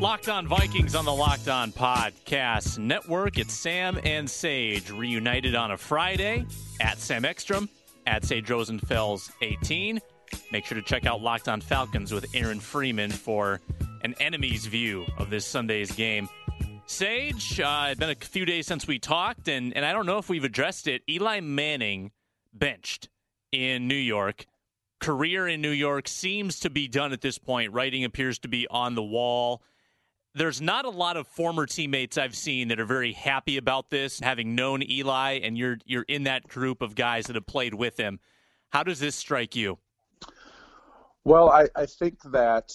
Locked On Vikings on the Locked On Podcast Network. It's Sam and Sage reunited on a Friday at Sam Ekstrom, at Sage Rosenfels 18. Make sure to check out Locked On Falcons with Aaron Freeman for an enemy's view of this Sunday's game. Sage, uh, it's been a few days since we talked, and, and I don't know if we've addressed it. Eli Manning benched in New York. Career in New York seems to be done at this point. Writing appears to be on the wall there's not a lot of former teammates I've seen that are very happy about this, having known Eli, and you're you're in that group of guys that have played with him. How does this strike you? Well, I, I think that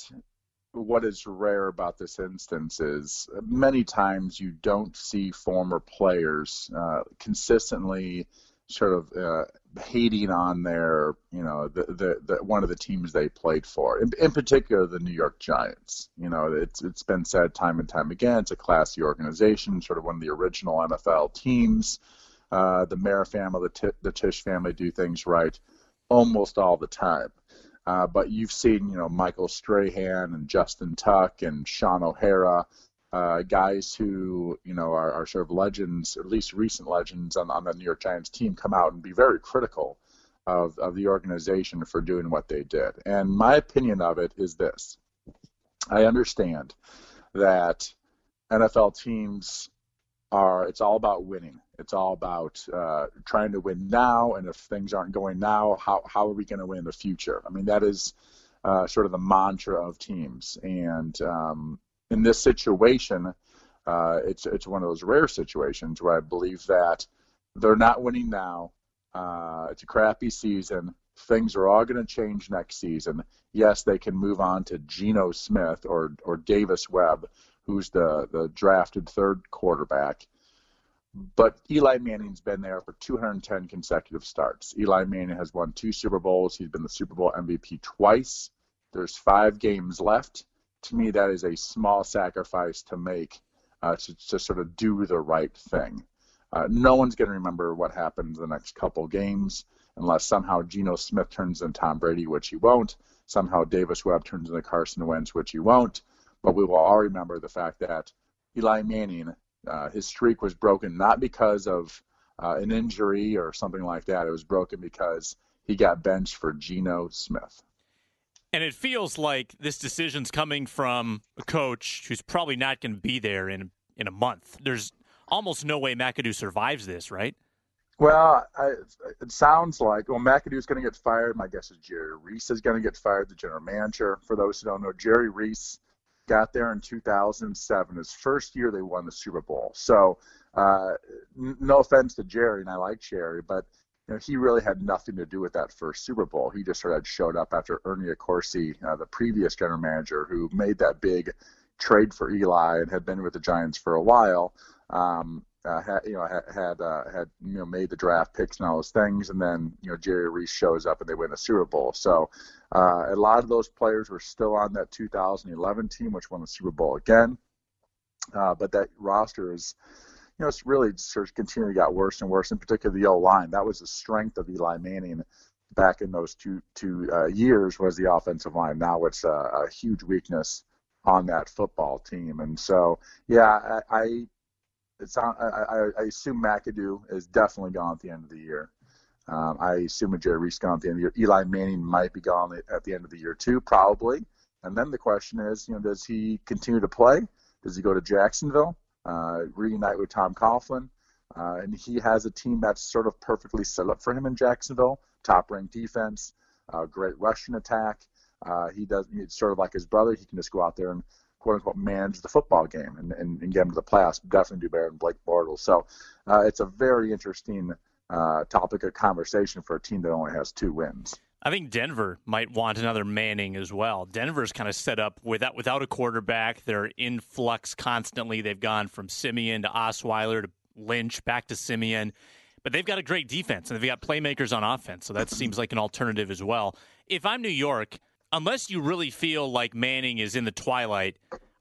what is rare about this instance is many times you don't see former players uh, consistently sort of uh, hating on their, you know, the, the, the one of the teams they played for. In, in, particular, the New York Giants. You know, it's it's been said time and time again. It's a classy organization, sort of one of the original NFL teams. Uh, the Mara family, the, T- the Tisch family do things right almost all the time. Uh, but you've seen, you know, Michael Strahan and Justin Tuck and Shaun O'Hara uh, guys who you know are, are, sort of legends, at least recent legends on, on the New York Giants team, come out and be very critical of, of the organization for doing what they did. And my opinion of it is this: I understand that NFL teams are it's all about winning. It's all about uh, trying to win now, and if things aren't going now, how how are we going to win in the future? I mean, that is uh, sort of the mantra of teams, and um, in this situation, uh, it's it's one of those rare situations where I believe that they're not winning now. Uh, it's a crappy season. Things are all going to change next season. Yes, they can move on to Geno Smith or or Davis Webb, who's the the drafted third quarterback. But Eli Manning's been there for 210 consecutive starts. Eli Manning has won two Super Bowls. He's been the Super Bowl MVP twice. There's five games left to me, that is a small sacrifice to make uh, to, to sort of do the right thing. Uh, no one's going to remember what happened the next couple games unless somehow Geno Smith turns into Tom Brady, which he won't. Somehow Davis Webb turns into Carson Wentz, which he won't. But we will all remember the fact that Eli Manning, uh, his streak was broken not because of uh, an injury or something like that. It was broken because he got benched for Geno Smith. And it feels like this decision's coming from a coach who's probably not going to be there in in a month. There's almost no way McAdoo survives this, right? Well, I, it sounds like well, McAdoo's going to get fired. My guess is Jerry Reese is going to get fired, the general manager. For those who don't know, Jerry Reese got there in 2007. His first year, they won the Super Bowl. So, uh, n- no offense to Jerry, and I like Jerry, but you know, he really had nothing to do with that first Super Bowl. He just sort of showed up after Ernie Accorsi, uh, the previous general manager, who made that big trade for Eli and had been with the Giants for a while. Um, uh, had, you know, had had, uh, had you know made the draft picks and all those things, and then you know Jerry Reese shows up and they win a Super Bowl. So uh, a lot of those players were still on that 2011 team, which won the Super Bowl again. Uh, but that roster is you know, it's really sort of continually got worse and worse, in particular the O line. That was the strength of Eli Manning back in those two two uh, years was the offensive line. Now it's a, a, huge weakness on that football team, and so yeah, I, I it's I, I assume McAdoo is definitely gone at the end of the year. Um, I assume Jerry Reese gone at the end of the year. Eli Manning might be gone at the end of the year too, probably. And then the question is, you know, does he continue to play? Does he go to Jacksonville? Uh, reunite with Tom Coughlin. Uh, and he has a team that's sort of perfectly set up for him in Jacksonville. Top ranked defense, uh, great rushing attack. He does it's sort of like his brother. He can just go out there and quote unquote manage the football game and, and, and get him to the playoffs. Definitely do better than Blake Bortles. So uh, it's a very interesting uh, topic of conversation for a team that only has two wins. I think Denver might want another Manning as well. Denver's kind of set up without without a quarterback. They're in flux constantly. They've gone from Siemian to Osweiler to Lynch back to Siemian, but they've got a great defense and they've got playmakers on offense. So that seems like an alternative as well. If I'm New York, unless you really feel like Manning is in the twilight,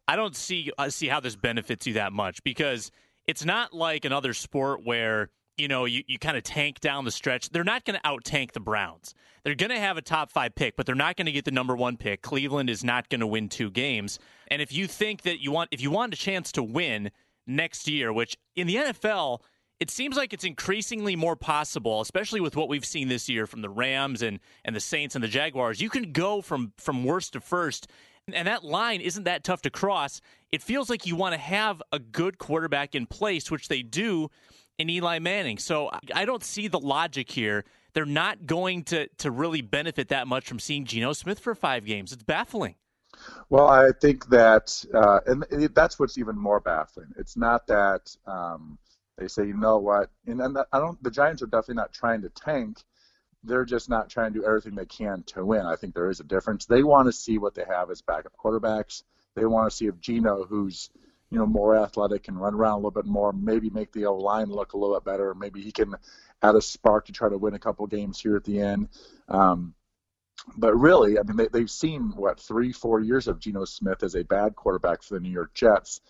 I don't see uh, see how this benefits you that much because it's not like another sport where you know, you, you kind of tank down the stretch. They're not going to out tank the Browns. They're going to have a top five pick, but they're not going to get the number one pick. Cleveland is not going to win two games. And if you think that you want, if you want a chance to win next year, which in the NFL, it seems like it's increasingly more possible, especially with what we've seen this year from the Rams and, and the Saints and the Jaguars. You can go from from worst to first, and that line isn't that tough to cross. It feels like you want to have a good quarterback in place, which they do in Eli Manning. So I don't see the logic here. They're not going to to really benefit that much from seeing Geno Smith for five games. It's baffling. Well, I think that, uh, and that's what's even more baffling. It's not that um, they say, you know what, and, and I don't. The Giants are definitely not trying to tank. They're just not trying to do everything they can to win. I think there is a difference. They want to see what they have as backup quarterbacks. They want to see if Geno, who's you know, more athletic and run around a little bit more, maybe make the O line look a little bit better. Maybe he can add a spark to try to win a couple games here at the end. Um, but really, I mean, they, they've seen what three, four years of Geno Smith as a bad quarterback for the New York Jets.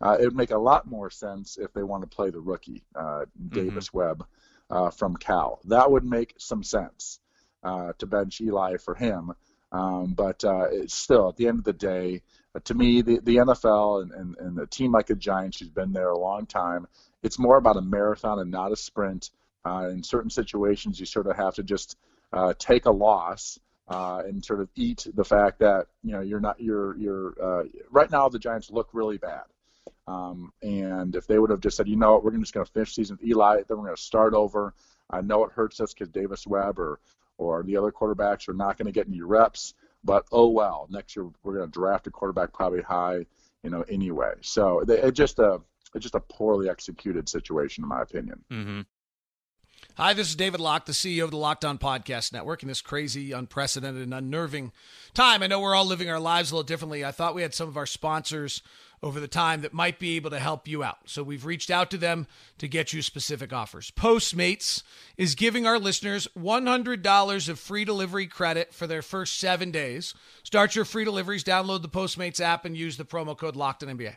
Uh, it would make a lot more sense if they want to play the rookie, uh, Davis mm-hmm. Webb, uh, from Cal. That would make some sense uh, to bench Eli for him. Um, but uh, it's still, at the end of the day, to me, the, the NFL and, and, and a team like the Giants, who's been there a long time, it's more about a marathon and not a sprint. Uh, in certain situations, you sort of have to just uh, take a loss uh, and sort of eat the fact that you know you're not you're you're uh, right now the Giants look really bad. Um, and if they would have just said, you know what, we're just going to finish season with Eli, then we're going to start over. I know it hurts us because Davis Webb or or the other quarterbacks are not going to get any reps. But oh well, next year we're going to draft a quarterback probably high, you know, anyway. So it just a it's just a poorly executed situation, in my opinion. Mm-hmm. Hi, this is David Locke, the CEO of the Locked On Podcast Network. In this crazy, unprecedented, and unnerving time, I know we're all living our lives a little differently. I thought we had some of our sponsors over the time that might be able to help you out. So we've reached out to them to get you specific offers. Postmates is giving our listeners $100 of free delivery credit for their first seven days. Start your free deliveries, download the Postmates app, and use the promo code LOCKEDONNBA.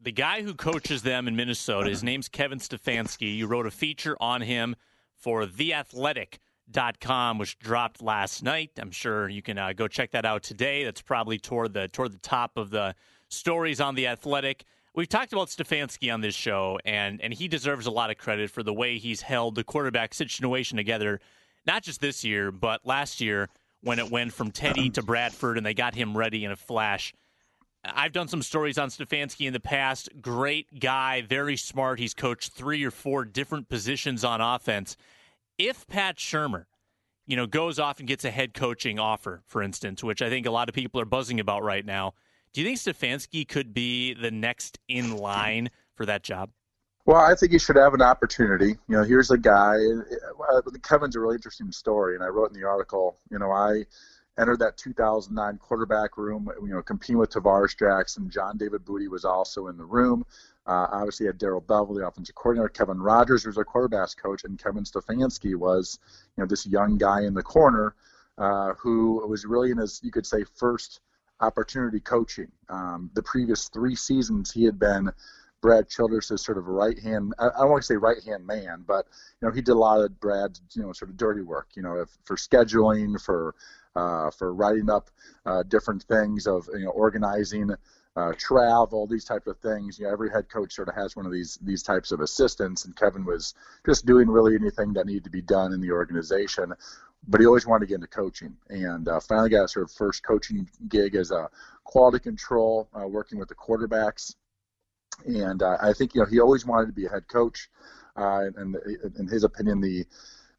the guy who coaches them in Minnesota, his name's Kevin Stefanski. You wrote a feature on him for theathletic.com, which dropped last night. I'm sure you can uh, go check that out today. That's probably toward the toward the top of the stories on the Athletic. We've talked about Stefanski on this show, and and he deserves a lot of credit for the way he's held the quarterback situation together, not just this year, but last year when it went from Teddy to Bradford, and they got him ready in a flash. I've done some stories on Stefanski in the past. Great guy, very smart. He's coached three or four different positions on offense. If Pat Shurmur, you know, goes off and gets a head coaching offer, for instance, which I think a lot of people are buzzing about right now, do you think Stefanski could be the next in line for that job? Well, I think he should have an opportunity. You know, here's a guy. Uh, Kevin's a really interesting story, and I wrote in the article. You know, I entered that 2009 quarterback room, you know, competing with Tarvaris Jackson. John David Booty was also in the room. Uh, obviously, had Darrell Bevell, the offensive coordinator. Kevin Rogers was our quarterbacks coach, and Kevin Stefanski was, you know, this young guy in the corner uh, who was really in his, you could say, first opportunity coaching. Um, the previous three seasons, he had been Brad Childress as sort of a right hand. I don't want to say right hand man, but you know he did a lot of Brad's you know sort of dirty work. You know, if, for scheduling, for uh, for writing up uh, different things of you know organizing. Uh, travel, these type of things. You know, every head coach sort of has one of these these types of assistants, and Kevin was just doing really anything that needed to be done in the organization but he always wanted to get into coaching and uh, finally got his sort of first coaching gig as a quality control uh, working with the quarterbacks and uh, I think you know he always wanted to be a head coach uh, and in his opinion the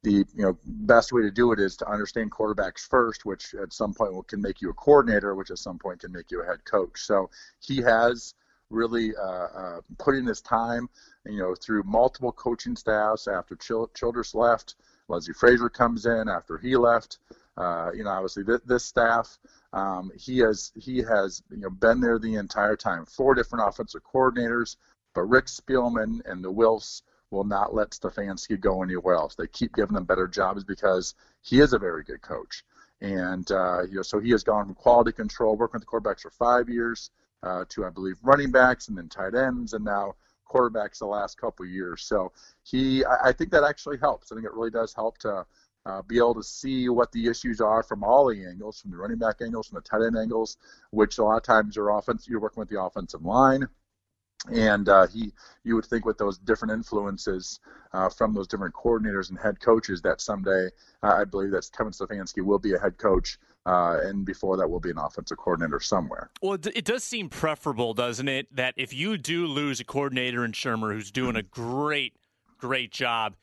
the you know best way to do it is to understand quarterbacks first which at some point can make you a coordinator which at some point can make you a head coach so he has really uh, uh, put in his time you know through multiple coaching staffs after Childress left Leslie Frazier comes in after he left. Uh, you know, obviously this, this staff, um, he has he has you know been there the entire time. Four different offensive coordinators, but Rick Spielman and the Wilfs will not let Stefanski go anywhere else. They keep giving him better jobs because he is a very good coach. And uh, you know, so he has gone from quality control, working with the quarterbacks for five years, uh, to I believe running backs and then tight ends, and now quarterbacks the last couple of years. So he, I, I think that actually helps. I think it really does help to uh, be able to see what the issues are from all the angles, from the running back angles, from the tight end angles, which a lot of times are offense. You're working with the offensive line, and uh, he, you would think with those different influences uh, from those different coordinators and head coaches that someday I believe that Kevin Stefanski will be a head coach uh, and before that will be an offensive coordinator somewhere. Well, it does seem preferable, doesn't it, that if you do lose a coordinator in Shurmur who's doing a great, great job,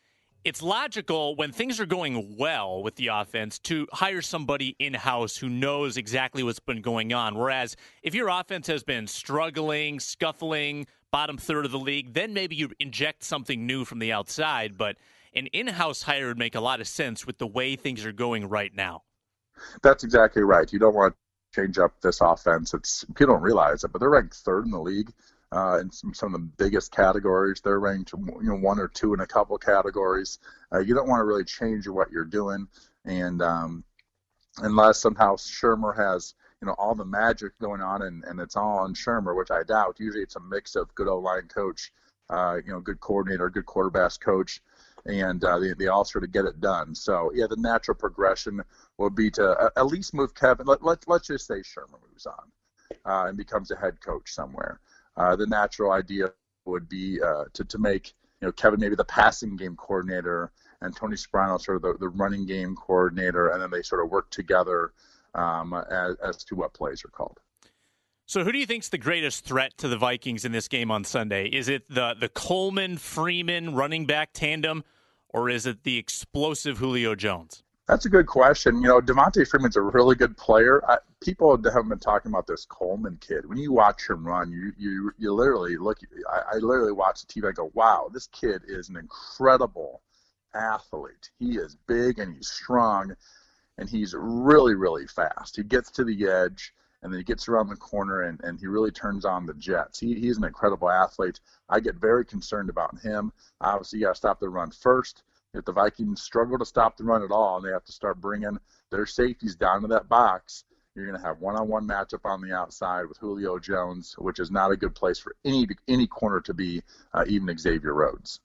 it's logical when things are going well with the offense to hire somebody in house who knows exactly what's been going on. Whereas if your offense has been struggling, scuffling, bottom third of the league, then maybe you inject something new from the outside. But an in house hire would make a lot of sense with the way things are going right now. That's exactly right. You don't want to change up this offense. It's people don't realize it, but they're ranked third in the league uh, in some, some of the biggest categories. They're ranked you know one or two in a couple categories. Uh, you don't want to really change what you're doing, and um, unless somehow Shurmur has you know all the magic going on and, and it's all on Shurmur, which I doubt. Usually it's a mix of good O line coach, uh, you know, good coordinator, good quarterbacks coach, and uh, they, they all sort of get it done. So yeah, the natural progression would be to uh, at least move Kevin. Let, let, let's just say Shurmur moves on uh, and becomes a head coach somewhere. Uh, the natural idea would be uh, to, to make you know Kevin maybe the passing game coordinator and Tony Sparano sort of the, the running game coordinator, and then they sort of work together um, as, as to what plays are called. So, who do you think's the greatest threat to the Vikings in this game on Sunday? Is it the the Coleman Freeman running back tandem, or is it the explosive Julio Jones? That's a good question. You know, Devonta Freeman's a really good player. I, people haven't been talking about this Coleman kid. When you watch him run, you you you literally look. I, I literally watch the TV. I go, "Wow, this kid is an incredible athlete. He is big and he's strong, and he's really really fast. He gets to the edge." and then he gets around the corner and, and he really turns on the Jets. He, he's an incredible athlete. I get very concerned about him. Obviously, you got to stop the run first. If the Vikings struggle to stop the run at all and they have to start bringing their safeties down to that box, you're going to have one-on-one matchup on the outside with Julio Jones, which is not a good place for any any corner to be, uh, even Xavier Rhodes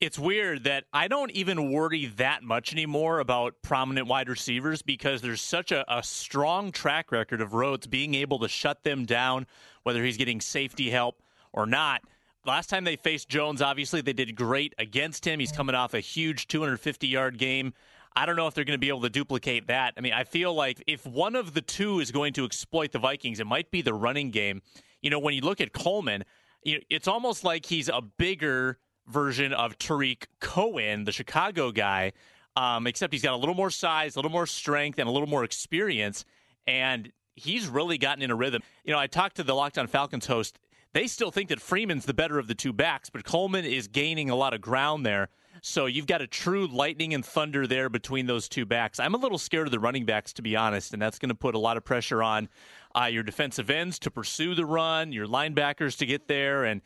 it's weird that I don't even worry that much anymore about prominent wide receivers because there's such a, a, strong track record of Rhodes being able to shut them down, whether he's getting safety help or not. Last time they faced Jones, obviously they did great against him. He's coming off a huge 250 yard game. I don't know if they're going to be able to duplicate that. I mean, I feel like if one of the two is going to exploit the Vikings, it might be the running game. You know, when you look at Coleman, it's almost like he's a bigger version of Tarik Cohen, the Chicago guy, um, except he's got a little more size, a little more strength, and a little more experience. And he's really gotten in a rhythm. You know, I talked to the Locked On Falcons host. They still think that Freeman's the better of the two backs, but Coleman is gaining a lot of ground there. So you've got a true lightning and thunder there between those two backs. I'm a little scared of the running backs, to be honest, and that's going to put a lot of pressure on uh, your defensive ends to pursue the run, your linebackers to get there, and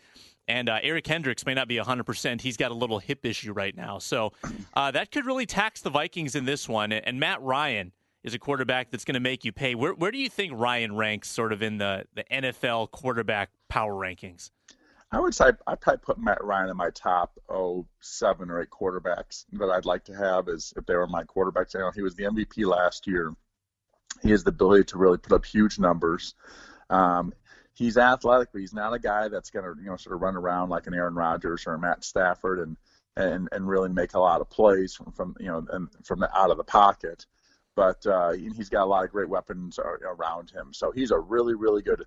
and uh, Eric Kendricks may not be 100%. He's got a little hip issue right now. So uh, that could really tax the Vikings in this one. And Matt Ryan is a quarterback that's going to make you pay. Where, where do you think Ryan ranks sort of in the, the NFL quarterback power rankings? I would say I probably put Matt Ryan in my top oh seven or eight quarterbacks that I'd like to have as if they were my quarterbacks. You know, he was the MVP last year. He has the ability to really put up huge numbers. Um, he's athletic, but he's not a guy that's going to you know sort of run around like an Aaron Rodgers or a Matt Stafford and and and really make a lot of plays from, from you know and from the, out of the pocket. But uh, he's got a lot of great weapons around him, so he's a really really good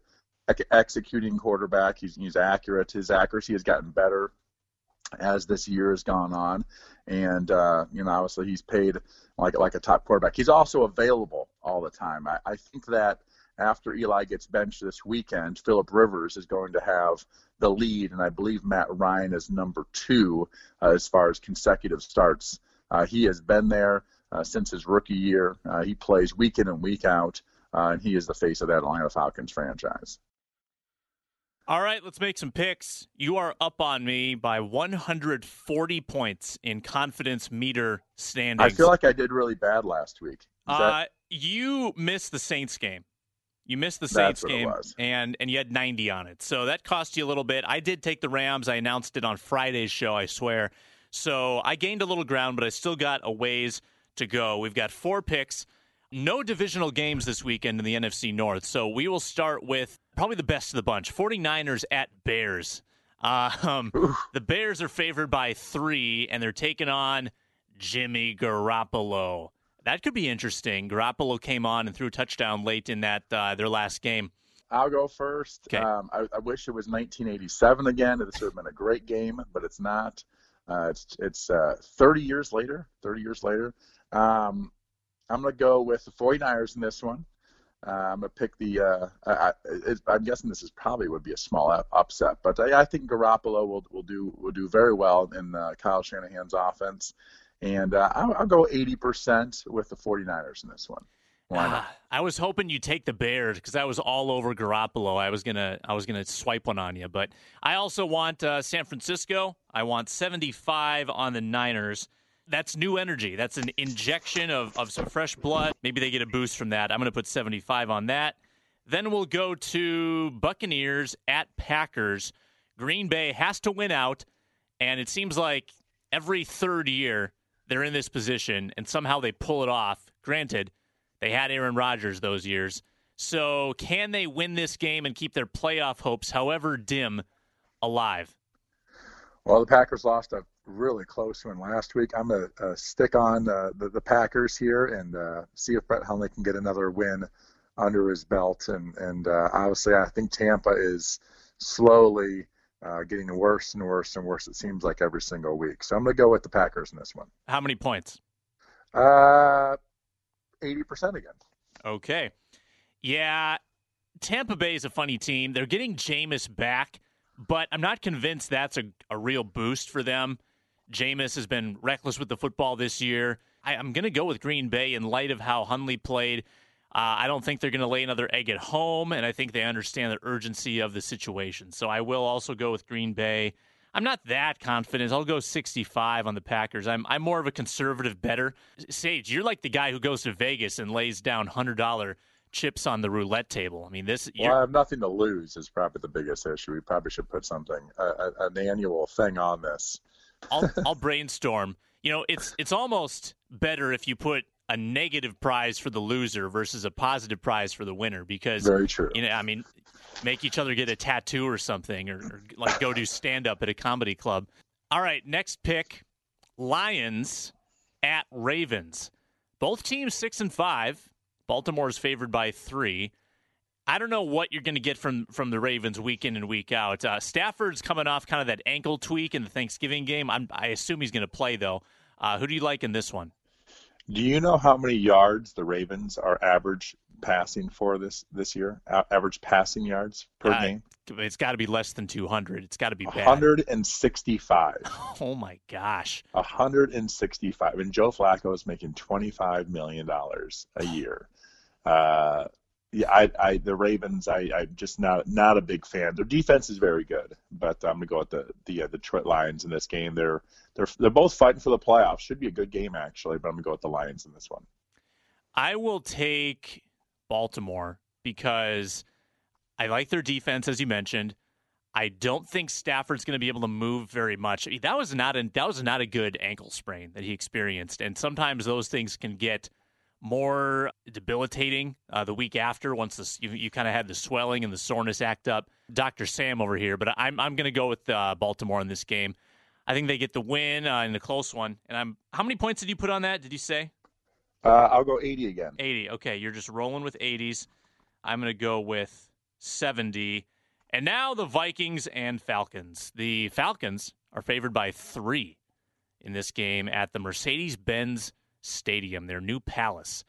executing quarterback. He's he's accurate. His accuracy has gotten better as this year has gone on, and uh, you know obviously he's paid like like a top quarterback. He's also available all the time. I, I think that after Eli gets benched this weekend, Philip Rivers is going to have the lead, and I believe Matt Ryan is number two uh, as far as consecutive starts. Uh, he has been there since his rookie year. Uh, he plays week in and week out, uh, and he is the face of that Atlanta Falcons franchise. All right, let's make some picks. You are up on me by 140 points in confidence meter standings. I feel like I did really bad last week. Uh, that... You missed the Saints game. You missed the Saints game, and and you had 90 on it, so that cost you a little bit. I did take the Rams. I announced it on Friday's show. I swear. So I gained a little ground, but I still got a ways to go. We've got four picks. No divisional games this weekend in the NFC North. So we will start with probably the best of the bunch 49ers at Bears. Uh, um, the Bears are favored by three, and they're taking on Jimmy Garoppolo. That could be interesting. Garoppolo came on and threw a touchdown late in that uh, their last game. I'll go first. Okay. Um, I, I, wish it was 1987 again. It would have been a great game, but it's not. Uh, it's it's uh, 30 years later. 30 years later. Um, I'm going to go with the 49ers in this one. Uh, I'm going to pick the. Uh, I, am guessing this is probably would be a small upset, but I, I think Garoppolo will will do will do very well in Kyle Shanahan's offense and uh, I'll, I'll, go 80% with the 49ers in this one. Uh, I was hoping you'd take the Bears because I was all over Garoppolo. I was gonna I was gonna swipe one on you, but I also want uh, San Francisco. I want 75 on the Niners. That's new energy. That's an injection of, of some fresh blood. Maybe they get a boost from that. I'm to put 75 on that. Then we'll go to Buccaneers at Packers. Green Bay has to win out, and it seems like every third year they're in this position and somehow they pull it off. Granted, they had Aaron Rodgers those years. So, can they win this game and keep their playoff hopes, however dim, alive? Well, the Packers lost a really close one last week. I'm going to uh, stick on uh, the, the, Packers here and uh, see if Brett Hundley can get another win under his belt. And, and uh, obviously, I think Tampa is slowly uh, getting worse and worse and worse. It seems like every single week. So I'm going to go with the Packers in this one. How many points? Uh, eighty percent again. Okay. Yeah, Tampa Bay is a funny team. They're getting Jameis back, but I'm not convinced that's a, a real boost for them. Jameis has been reckless with the football this year. I, I'm going to go with Green Bay in light of how Hundley played. Uh, I don't think they're going to lay another egg at home, and I think they understand the urgency of the situation. So I will also go with Green Bay. I'm not that confident. I'll go 65 on the Packers. I'm I'm more of a conservative bettor. Sage, you're like the guy who goes to Vegas and lays down hundred dollar chips on the roulette table. I mean, this. Well, I have nothing to lose. Is probably the biggest issue. We probably should put something, uh, an annual thing on this. I'll I'll brainstorm. You know, it's it's almost better if you put a negative prize for the loser versus a positive prize for the winner because very true. You know, I mean, make each other get a tattoo or something, or, or like go do stand up at a comedy club. All right, next pick: Lions at Ravens. Both teams six and five. Baltimore is favored by three. I don't know what you're going to get from from the Ravens week in and week out. Uh, Stafford's coming off kind of that ankle tweak in the Thanksgiving game. I'm, i assume he's going to play though. Uh, who do you like in this one? Do you know how many yards the Ravens are average passing for this this year? A- average passing yards per uh, game? It's got to be less than 200. It's got to be bad. 165. Oh my gosh. 165. And Joe Flacco is making 25 million dollars a year. Uh, yeah, I, I the Ravens, I, I'm just not not a big fan. Their defense is very good, but I'm gonna go with the the uh, Detroit Lions in this game. They're they're they're both fighting for the playoffs. Should be a good game actually, but I'm gonna go with the Lions in this one. I will take Baltimore because I like their defense, as you mentioned. I don't think Stafford's going to be able to move very much. That was not a, that was not a good ankle sprain that he experienced, and sometimes those things can get more debilitating uh, the week after once this, you, you kind of had the swelling and the soreness act up. Dr. Sam over here, but I'm I'm going to go with uh, Baltimore in this game. I think they get the win uh, in a close one. And I'm how many points did you put on that? Did you say? Uh, I'll go 80 again. 80. Okay, you're just rolling with 80s. I'm going to go with 70. And now the Vikings and Falcons. The Falcons are favored by three in this game at the Mercedes Benz Stadium, their new palace.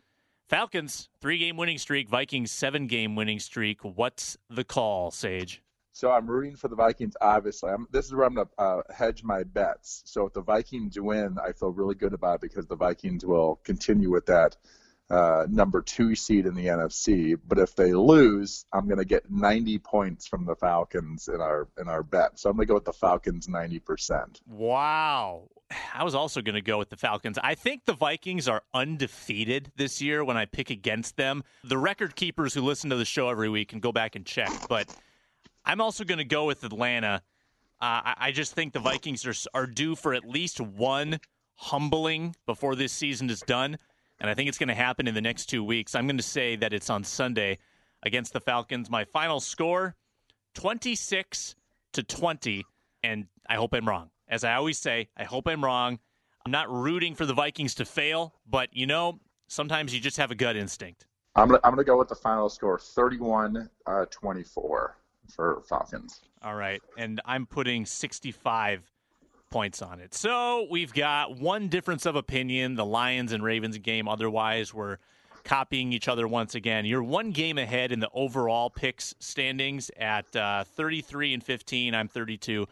Falcons, three game winning streak. Vikings, seven game winning streak. What's the call, Sage? So I'm rooting for the Vikings. Obviously, I'm, this is where I'm going to uh, hedge my bets. So if the Vikings win, I feel really good about it because the Vikings will continue with that uh, number two seed in the NFC. But if they lose, I'm going to get 90 points from the Falcons in our in our bet. So I'm going to go with the Falcons 90%. Wow. I was also going to go with the Falcons. I think the Vikings are undefeated this year when I pick against them. The record keepers who listen to the show every week can go back and check. But I'm also going to go with Atlanta. Uh, I, I just think the Vikings are, are due for at least one humbling before this season is done and I think it's going to happen in the next two weeks. I'm going to say that it's on Sunday against the Falcons. My final score 26 to 20, and I hope I'm wrong. As I always say, I hope I'm wrong. I'm not rooting for the Vikings to fail, but you know, sometimes you just have a gut instinct. I'm gonna, I'm gonna go with the final score 31 uh, 24 for Falcons. All right, and I'm putting 65 points on it. So we've got one difference of opinion. The Lions and Ravens game. Otherwise, we're copying each other once again. You're one game ahead in the overall picks standings at uh, 33 and 15. I'm 32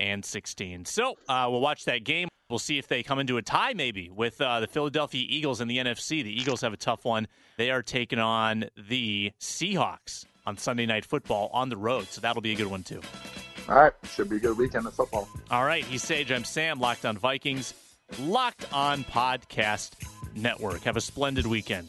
and 16. So uh, we'll watch that game. We'll see if they come into a tie maybe with uh, the Philadelphia Eagles in the NFC. The Eagles have a tough one. They are taking on the Seahawks on Sunday Night Football on the road. So that'll be a good one too. All right. Should be a good weekend of football. All right. He's Sage. I'm Sam. Locked on Vikings. Locked on Podcast Network. Have a splendid weekend.